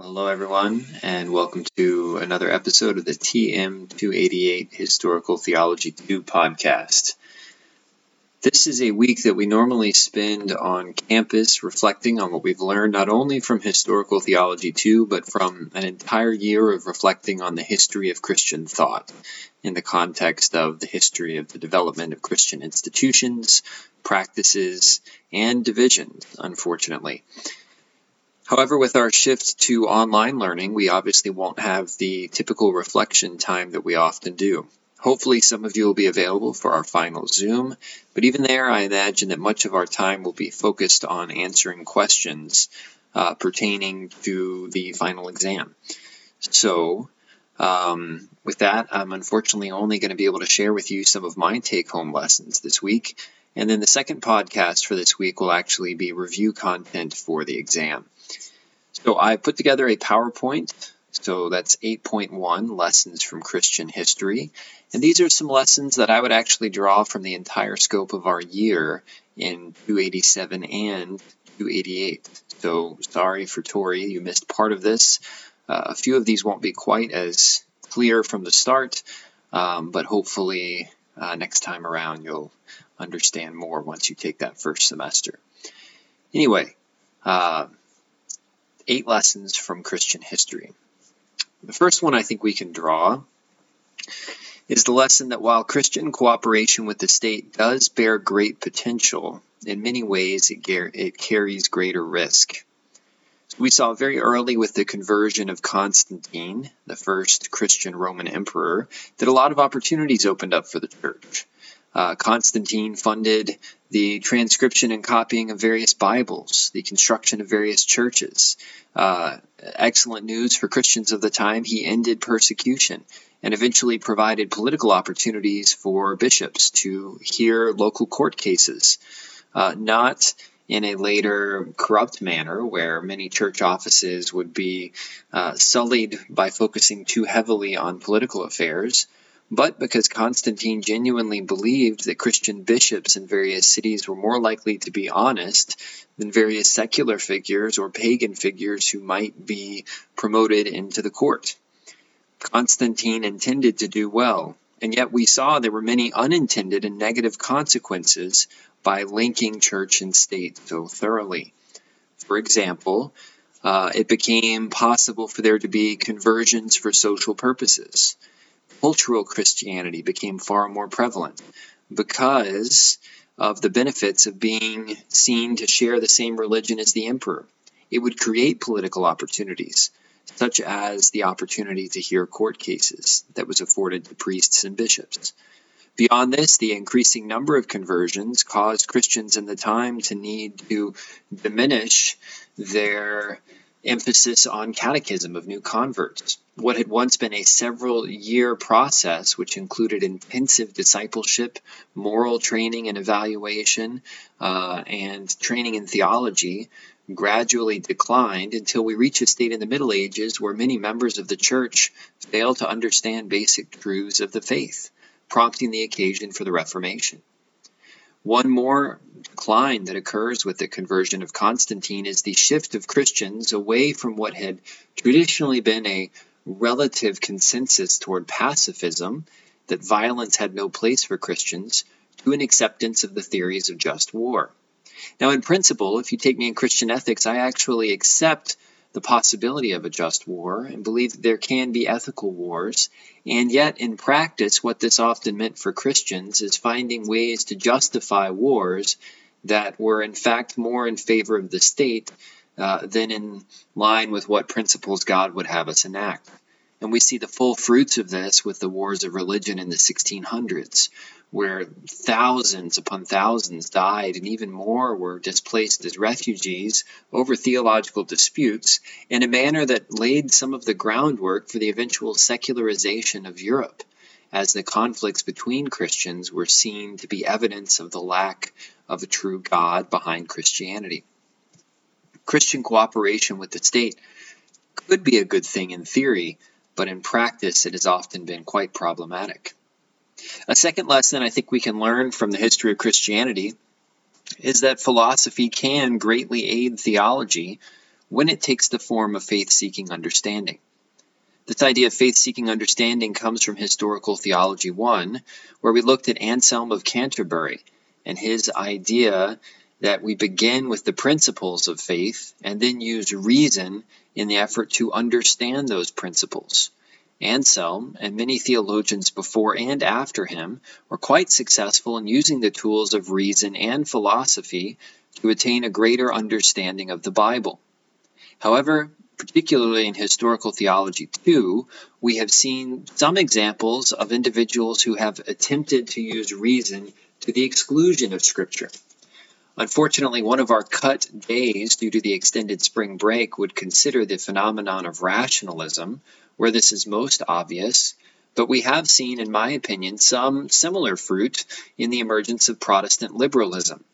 hello, everyone, and welcome to another episode of the TM288 Historical Theology 2 podcast. This is a week that we normally spend on campus reflecting on what we've learned not only from Historical Theology 2, but from an entire year of reflecting on the history of Christian thought in the context of the history of the development of Christian institutions, practices, and divisions, unfortunately. However, with our shift to online learning, we obviously won't have the typical reflection time that we often do. Hopefully, some of you will be available for our final Zoom, but even there, I imagine that much of our time will be focused on answering questions uh, pertaining to the final exam. So, um, with that, I'm unfortunately only going to be able to share with you some of my take home lessons this week. And then the second podcast for this week will actually be review content for the exam. So I put together a PowerPoint. So that's 8.1 lessons from Christian history. And these are some lessons that I would actually draw from the entire scope of our year in 287 and 288. So sorry for Tori, you missed part of this. Uh, a few of these won't be quite as clear from the start, um, but hopefully uh, next time around you'll understand more once you take that first semester. Anyway, uh, eight lessons from Christian history. The first one I think we can draw is the lesson that while Christian cooperation with the state does bear great potential, in many ways it, it carries greater risk. We saw very early with the conversion of Constantine, the first Christian Roman emperor, that a lot of opportunities opened up for the church. Uh, Constantine funded the transcription and copying of various Bibles, the construction of various churches. Uh, excellent news for Christians of the time. He ended persecution and eventually provided political opportunities for bishops to hear local court cases. Uh, not in a later corrupt manner where many church offices would be uh, sullied by focusing too heavily on political affairs, but because Constantine genuinely believed that Christian bishops in various cities were more likely to be honest than various secular figures or pagan figures who might be promoted into the court. Constantine intended to do well, and yet we saw there were many unintended and negative consequences by linking church and state so thoroughly. For example, uh, it became possible for there to be conversions for social purposes cultural Christianity became far more prevalent because of the benefits of being seen to share the same religion as the emperor. It would create political opportunities, such as the opportunity to hear court cases that was afforded to priests and bishops. Beyond this, the increasing number of conversions caused Christians in the time to need to diminish their emphasis on catechism of new converts. What had once been a several year process, which included intensive discipleship, moral training and evaluation, uh, and training in theology, gradually declined until we reach a state in the Middle Ages where many members of the church fail to understand basic truths of the faith, prompting the occasion for the Reformation. One more decline that occurs with the conversion of Constantine is the shift of Christians away from what had traditionally been a relative consensus toward pacifism, that violence had no place for Christians, to an acceptance of the theories of just war. Now, in principle, if you take me in Christian ethics, I actually accept the possibility of a just war and believe that there can be ethical wars. And yet, in practice, what this often meant for Christians is finding ways to justify wars that were, in fact, more in favor of the state uh, than in line with what principles God would have us enact. And we see the full fruits of this with the wars of religion in the 1600s, where thousands upon thousands died and even more were displaced as refugees over theological disputes in a manner that laid some of the groundwork for the eventual secularization of Europe, as the conflicts between Christians were seen to be evidence of the lack of a true God behind Christianity. Christian cooperation with the state could be a good thing in theory, but in practice it has often been quite problematic. A second lesson I think we can learn from the history of Christianity is that philosophy can greatly aid theology when it takes the form of faith seeking understanding. This idea of faith seeking understanding comes from Historical Theology 1, where we looked at Anselm of Canterbury and his idea that we begin with the principles of faith and then use reason in the effort to understand those principles. Anselm and many theologians before and after him were quite successful in using the tools of reason and philosophy to attain a greater understanding of the Bible. However, particularly in historical theology too, we have seen some examples of individuals who have attempted to use reason to the exclusion of Scripture. Unfortunately, one of our cut days due to the extended spring break would consider the phenomenon of rationalism, where this is most obvious, but we have seen, in my opinion, some similar fruit in the emergence of Protestant liberalism.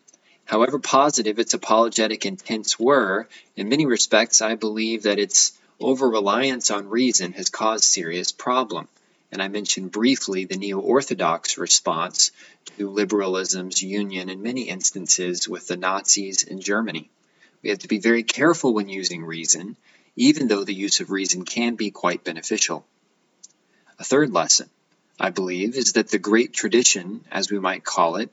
However positive its apologetic intents were, in many respects I believe that its over reliance on reason has caused serious problem. And I mentioned briefly the neo Orthodox response to liberalism's union in many instances with the Nazis in Germany. We have to be very careful when using reason, even though the use of reason can be quite beneficial. A third lesson, I believe, is that the great tradition, as we might call it,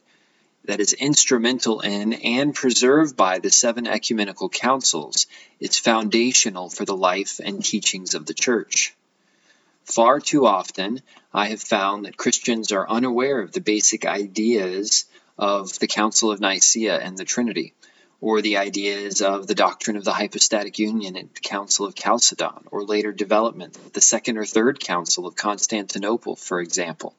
that is instrumental in and preserved by the seven ecumenical councils is foundational for the life and teachings of the Church. Far too often, I have found that Christians are unaware of the basic ideas of the Council of Nicaea and the Trinity, or the ideas of the doctrine of the hypostatic union at the Council of Chalcedon, or later development, the Second or Third Council of Constantinople, for example.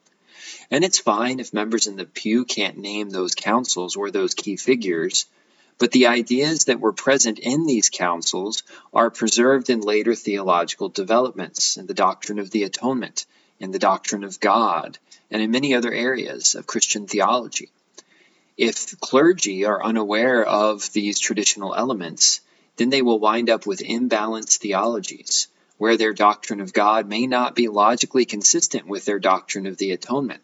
And it's fine if members in the pew can't name those councils or those key figures, but the ideas that were present in these councils are preserved in later theological developments in the doctrine of the atonement, in the doctrine of God, and in many other areas of Christian theology. If clergy are unaware of these traditional elements, then they will wind up with imbalanced theologies, where their doctrine of God may not be logically consistent with their doctrine of the atonement.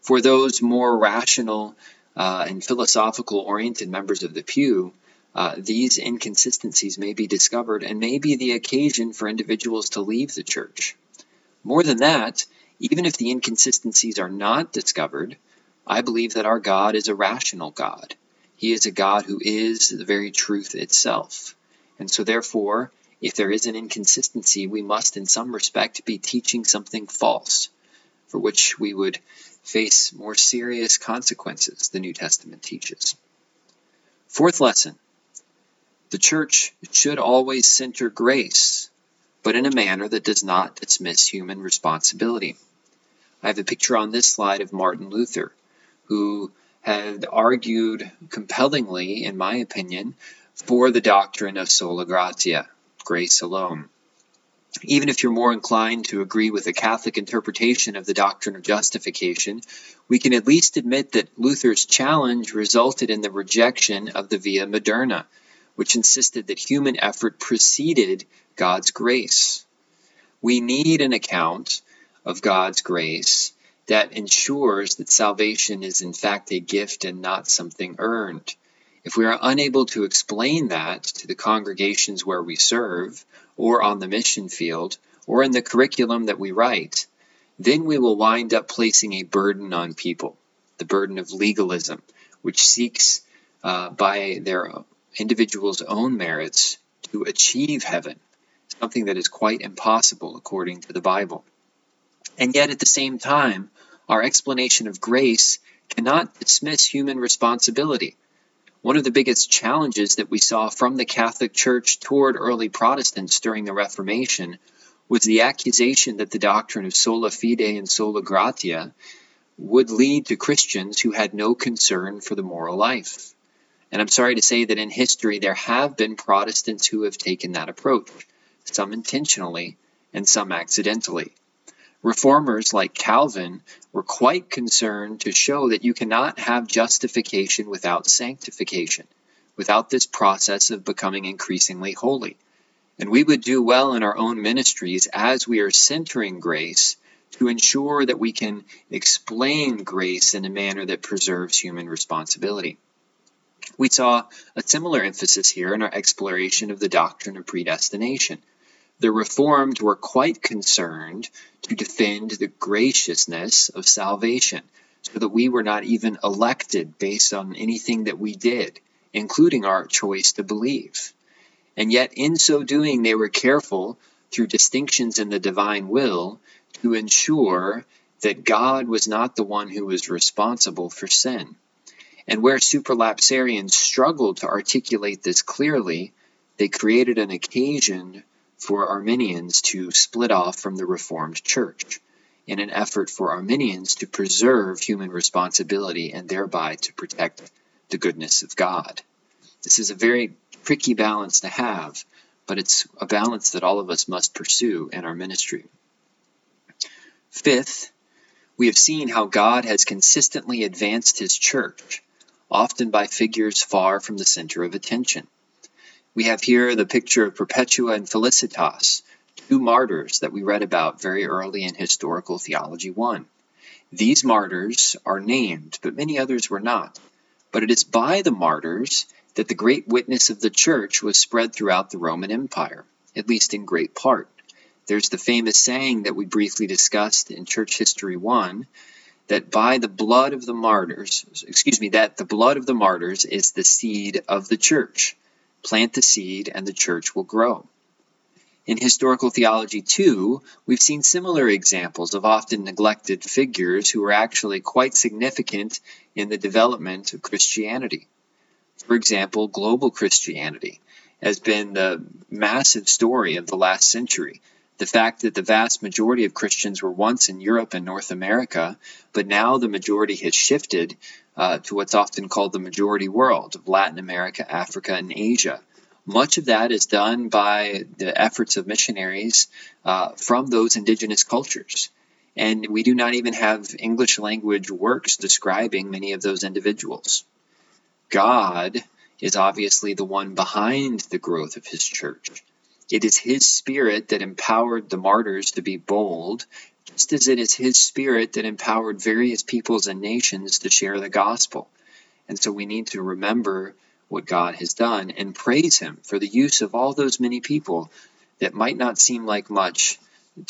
For those more rational uh, and philosophical oriented members of the pew, uh, these inconsistencies may be discovered and may be the occasion for individuals to leave the church. More than that, even if the inconsistencies are not discovered, I believe that our God is a rational God. He is a God who is the very truth itself. And so, therefore, if there is an inconsistency, we must, in some respect, be teaching something false, for which we would face more serious consequences, the New Testament teaches. Fourth lesson the church should always center grace, but in a manner that does not dismiss human responsibility. I have a picture on this slide of Martin Luther, who had argued compellingly, in my opinion, for the doctrine of sola gratia, grace alone even if you're more inclined to agree with the Catholic interpretation of the doctrine of justification, we can at least admit that Luther's challenge resulted in the rejection of the Via Moderna, which insisted that human effort preceded God's grace. We need an account of God's grace that ensures that salvation is in fact a gift and not something earned. If we are unable to explain that to the congregations where we serve, or on the mission field, or in the curriculum that we write, then we will wind up placing a burden on people, the burden of legalism, which seeks uh, by their individual's own merits to achieve heaven, something that is quite impossible according to the Bible. And yet, at the same time, our explanation of grace cannot dismiss human responsibility. One of the biggest challenges that we saw from the Catholic Church toward early Protestants during the Reformation was the accusation that the doctrine of sola fide and sola gratia would lead to Christians who had no concern for the moral life. And I'm sorry to say that in history there have been Protestants who have taken that approach, some intentionally and some accidentally. Reformers like Calvin were quite concerned to show that you cannot have justification without sanctification, without this process of becoming increasingly holy. And we would do well in our own ministries as we are centering grace to ensure that we can explain grace in a manner that preserves human responsibility. We saw a similar emphasis here in our exploration of the doctrine of predestination. The Reformed were quite concerned to defend the graciousness of salvation, so that we were not even elected based on anything that we did, including our choice to believe. And yet, in so doing, they were careful, through distinctions in the divine will, to ensure that God was not the one who was responsible for sin. And where supralapsarians struggled to articulate this clearly, they created an occasion for Arminians to split off from the Reformed Church in an effort for Arminians to preserve human responsibility and thereby to protect the goodness of God. This is a very tricky balance to have, but it's a balance that all of us must pursue in our ministry. Fifth, we have seen how God has consistently advanced his church, often by figures far from the center of attention. We have here the picture of Perpetua and Felicitas, two martyrs that we read about very early in Historical Theology 1. These martyrs are named, but many others were not. But it is by the martyrs that the great witness of the church was spread throughout the Roman Empire, at least in great part. There's the famous saying that we briefly discussed in Church History 1 that by the blood of the martyrs, excuse me, that the blood of the martyrs is the seed of the church. Plant the seed and the church will grow. In historical theology, too, we've seen similar examples of often neglected figures who were actually quite significant in the development of Christianity. For example, global Christianity has been the massive story of the last century. The fact that the vast majority of Christians were once in Europe and North America, but now the majority has shifted uh, to what's often called the majority world of Latin America, Africa, and Asia. Much of that is done by the efforts of missionaries uh, from those indigenous cultures. And we do not even have English language works describing many of those individuals. God is obviously the one behind the growth of his church. It is his spirit that empowered the martyrs to be bold just as it is His Spirit that empowered various peoples and nations to share the gospel. And so we need to remember what God has done and praise Him for the use of all those many people that might not seem like much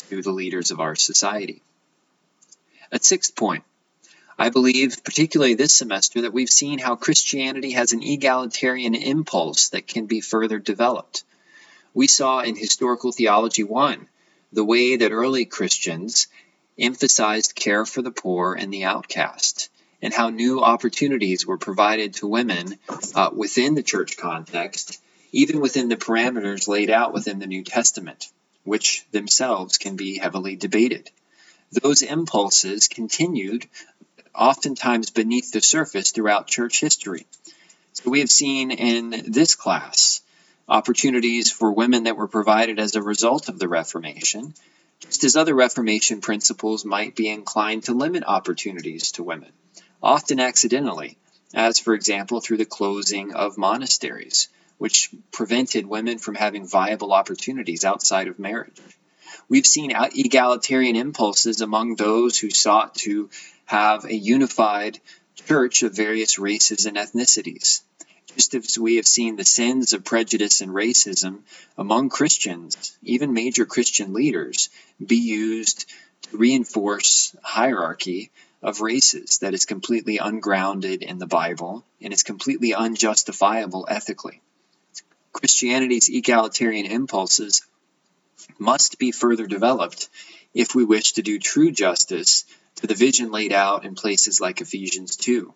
to the leaders of our society. A sixth point. I believe, particularly this semester, that we've seen how Christianity has an egalitarian impulse that can be further developed. We saw in Historical Theology 1 the way that early Christians emphasized care for the poor and the outcast, and how new opportunities were provided to women uh, within the church context, even within the parameters laid out within the New Testament, which themselves can be heavily debated. Those impulses continued oftentimes beneath the surface throughout church history. So we have seen in this class opportunities for women that were provided as a result of the Reformation, just as other Reformation principles might be inclined to limit opportunities to women, often accidentally, as, for example, through the closing of monasteries, which prevented women from having viable opportunities outside of marriage. We've seen egalitarian impulses among those who sought to have a unified church of various races and ethnicities just as we have seen the sins of prejudice and racism among Christians, even major Christian leaders, be used to reinforce hierarchy of races that is completely ungrounded in the Bible and is completely unjustifiable ethically. Christianity's egalitarian impulses must be further developed if we wish to do true justice to the vision laid out in places like Ephesians 2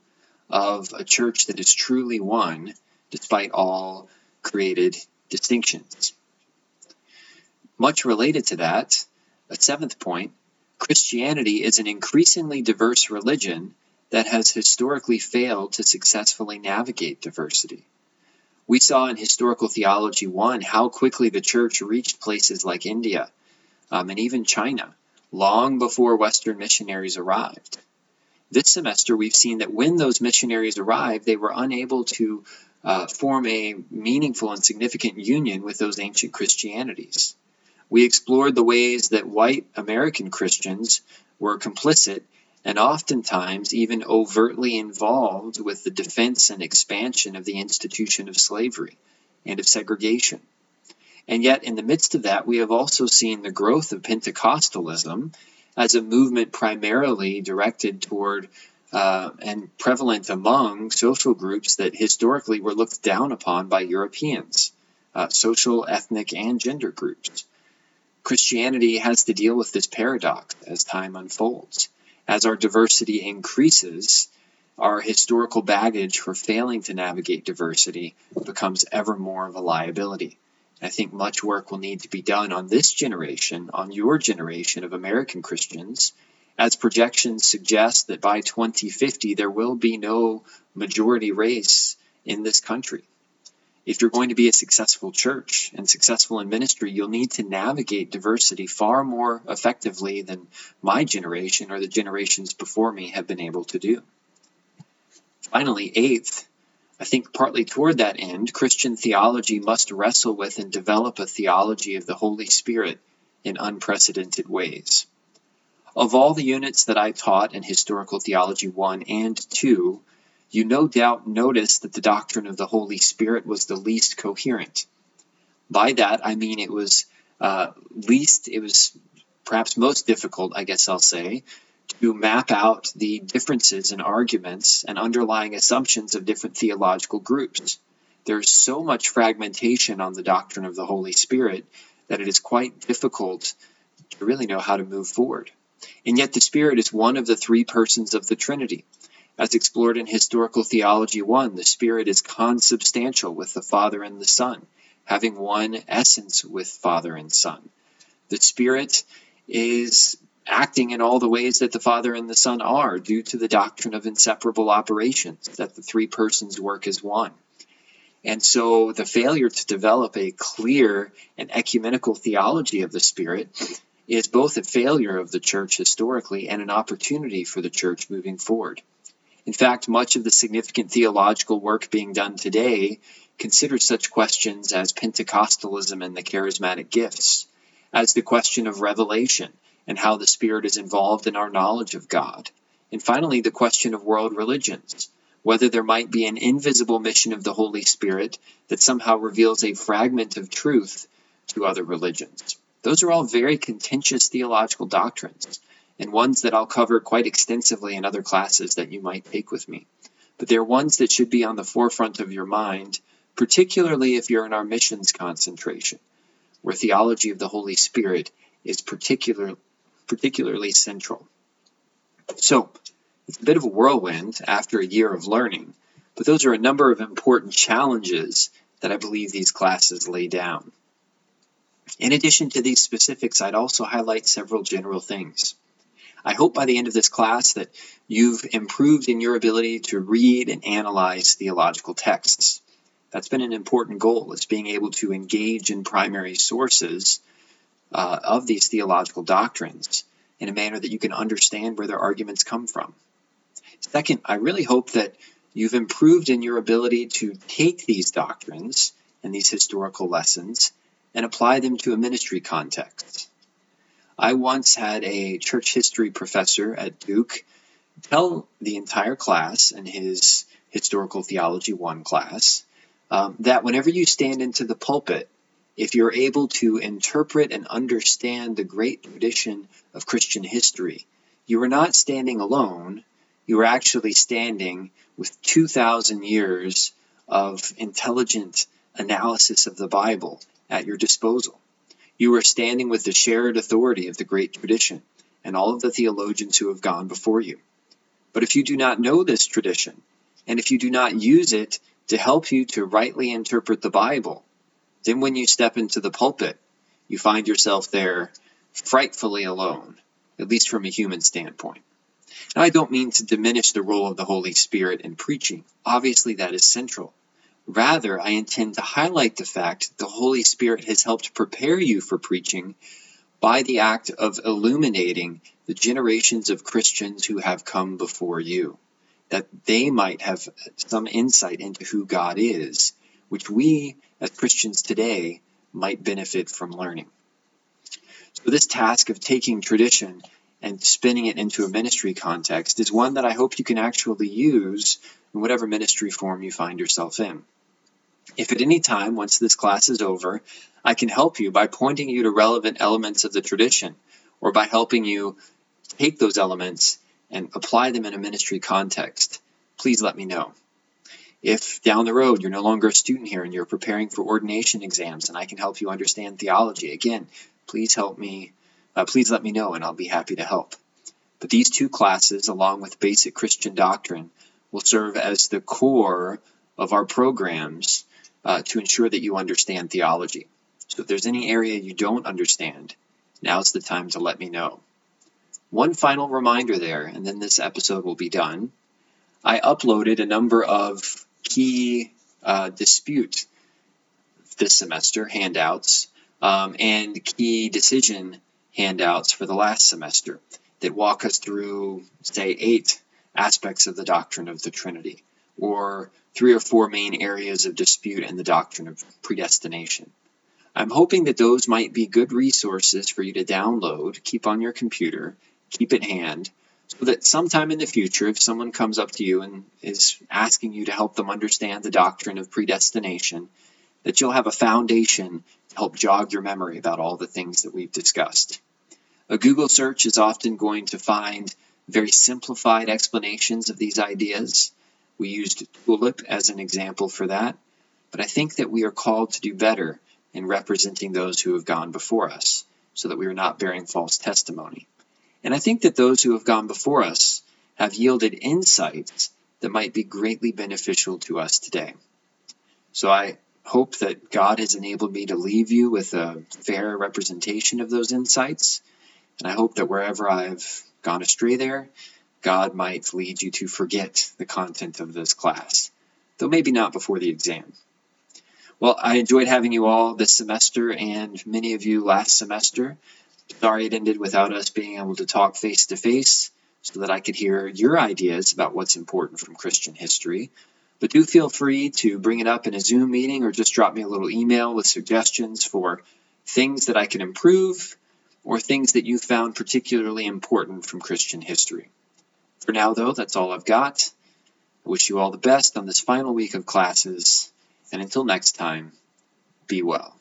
of a church that is truly one despite all created distinctions. Much related to that, a seventh point Christianity is an increasingly diverse religion that has historically failed to successfully navigate diversity. We saw in Historical Theology 1 how quickly the church reached places like India um, and even China long before Western missionaries arrived. This semester, we've seen that when those missionaries arrived, they were unable to uh, form a meaningful and significant union with those ancient Christianities. We explored the ways that white American Christians were complicit and oftentimes even overtly involved with the defense and expansion of the institution of slavery and of segregation. And yet, in the midst of that, we have also seen the growth of Pentecostalism as a movement primarily directed toward uh, and prevalent among social groups that historically were looked down upon by Europeans, uh, social, ethnic, and gender groups. Christianity has to deal with this paradox as time unfolds. As our diversity increases, our historical baggage for failing to navigate diversity becomes ever more of a liability. I think much work will need to be done on this generation, on your generation of American Christians, as projections suggest that by 2050 there will be no majority race in this country. If you're going to be a successful church and successful in ministry, you'll need to navigate diversity far more effectively than my generation or the generations before me have been able to do. Finally, eighth, I think partly toward that end, Christian theology must wrestle with and develop a theology of the Holy Spirit in unprecedented ways. Of all the units that I taught in Historical Theology 1 and 2, you no doubt noticed that the doctrine of the Holy Spirit was the least coherent. By that, I mean it was uh, least, it was perhaps most difficult, I guess I'll say, to map out the differences in arguments and underlying assumptions of different theological groups. There's so much fragmentation on the doctrine of the Holy Spirit that it is quite difficult to really know how to move forward. And yet the Spirit is one of the three persons of the Trinity. As explored in Historical Theology 1, the Spirit is consubstantial with the Father and the Son, having one essence with Father and Son. The Spirit is acting in all the ways that the Father and the Son are due to the doctrine of inseparable operations, that the three persons work as one. And so the failure to develop a clear and ecumenical theology of the Spirit is both a failure of the church historically and an opportunity for the church moving forward. In fact, much of the significant theological work being done today considers such questions as Pentecostalism and the charismatic gifts, as the question of revelation and how the Spirit is involved in our knowledge of God, and finally, the question of world religions, whether there might be an invisible mission of the Holy Spirit that somehow reveals a fragment of truth to other religions. Those are all very contentious theological doctrines, and ones that I'll cover quite extensively in other classes that you might take with me. But they're ones that should be on the forefront of your mind, particularly if you're in our missions concentration, where theology of the Holy Spirit is particular, particularly central. So, it's a bit of a whirlwind after a year of learning, but those are a number of important challenges that I believe these classes lay down. In addition to these specifics, I'd also highlight several general things. I hope by the end of this class that you've improved in your ability to read and analyze theological texts. That's been an important goal, is being able to engage in primary sources uh, of these theological doctrines in a manner that you can understand where their arguments come from. Second, I really hope that you've improved in your ability to take these doctrines and these historical lessons and apply them to a ministry context. I once had a church history professor at Duke tell the entire class in his Historical Theology 1 class um, that whenever you stand into the pulpit, if you're able to interpret and understand the great tradition of Christian history, you are not standing alone, you are actually standing with 2,000 years of intelligent analysis of the Bible at your disposal. You are standing with the shared authority of the great tradition and all of the theologians who have gone before you. But if you do not know this tradition, and if you do not use it to help you to rightly interpret the Bible, then when you step into the pulpit, you find yourself there frightfully alone, at least from a human standpoint. Now, I don't mean to diminish the role of the Holy Spirit in preaching. Obviously, that is central. Rather, I intend to highlight the fact that the Holy Spirit has helped prepare you for preaching by the act of illuminating the generations of Christians who have come before you, that they might have some insight into who God is, which we as Christians today might benefit from learning. So, this task of taking tradition and spinning it into a ministry context is one that I hope you can actually use in whatever ministry form you find yourself in. If at any time, once this class is over, I can help you by pointing you to relevant elements of the tradition or by helping you take those elements and apply them in a ministry context, please let me know. If down the road you're no longer a student here and you're preparing for ordination exams and I can help you understand theology, again, please help me, uh, please let me know and I'll be happy to help. But these two classes, along with basic Christian doctrine, will serve as the core of our programs uh, to ensure that you understand theology. So if there's any area you don't understand, now's the time to let me know. One final reminder there, and then this episode will be done. I uploaded a number of key uh, dispute this semester handouts um, and key decision handouts for the last semester that walk us through, say, eight aspects of the doctrine of the Trinity, or three or four main areas of dispute in the doctrine of predestination. I'm hoping that those might be good resources for you to download, keep on your computer, keep at hand, so that sometime in the future, if someone comes up to you and is asking you to help them understand the doctrine of predestination, that you'll have a foundation to help jog your memory about all the things that we've discussed. A Google search is often going to find very simplified explanations of these ideas. We used Tulip as an example for that, but I think that we are called to do better in representing those who have gone before us so that we are not bearing false testimony. And I think that those who have gone before us have yielded insights that might be greatly beneficial to us today. So I hope that God has enabled me to leave you with a fair representation of those insights. And I hope that wherever I've gone astray there, God might lead you to forget the content of this class, though maybe not before the exam. Well, I enjoyed having you all this semester and many of you last semester. Sorry it ended without us being able to talk face to face so that I could hear your ideas about what's important from Christian history. But do feel free to bring it up in a Zoom meeting or just drop me a little email with suggestions for things that I can improve or things that you found particularly important from Christian history. For now, though, that's all I've got. I wish you all the best on this final week of classes, and until next time, be well.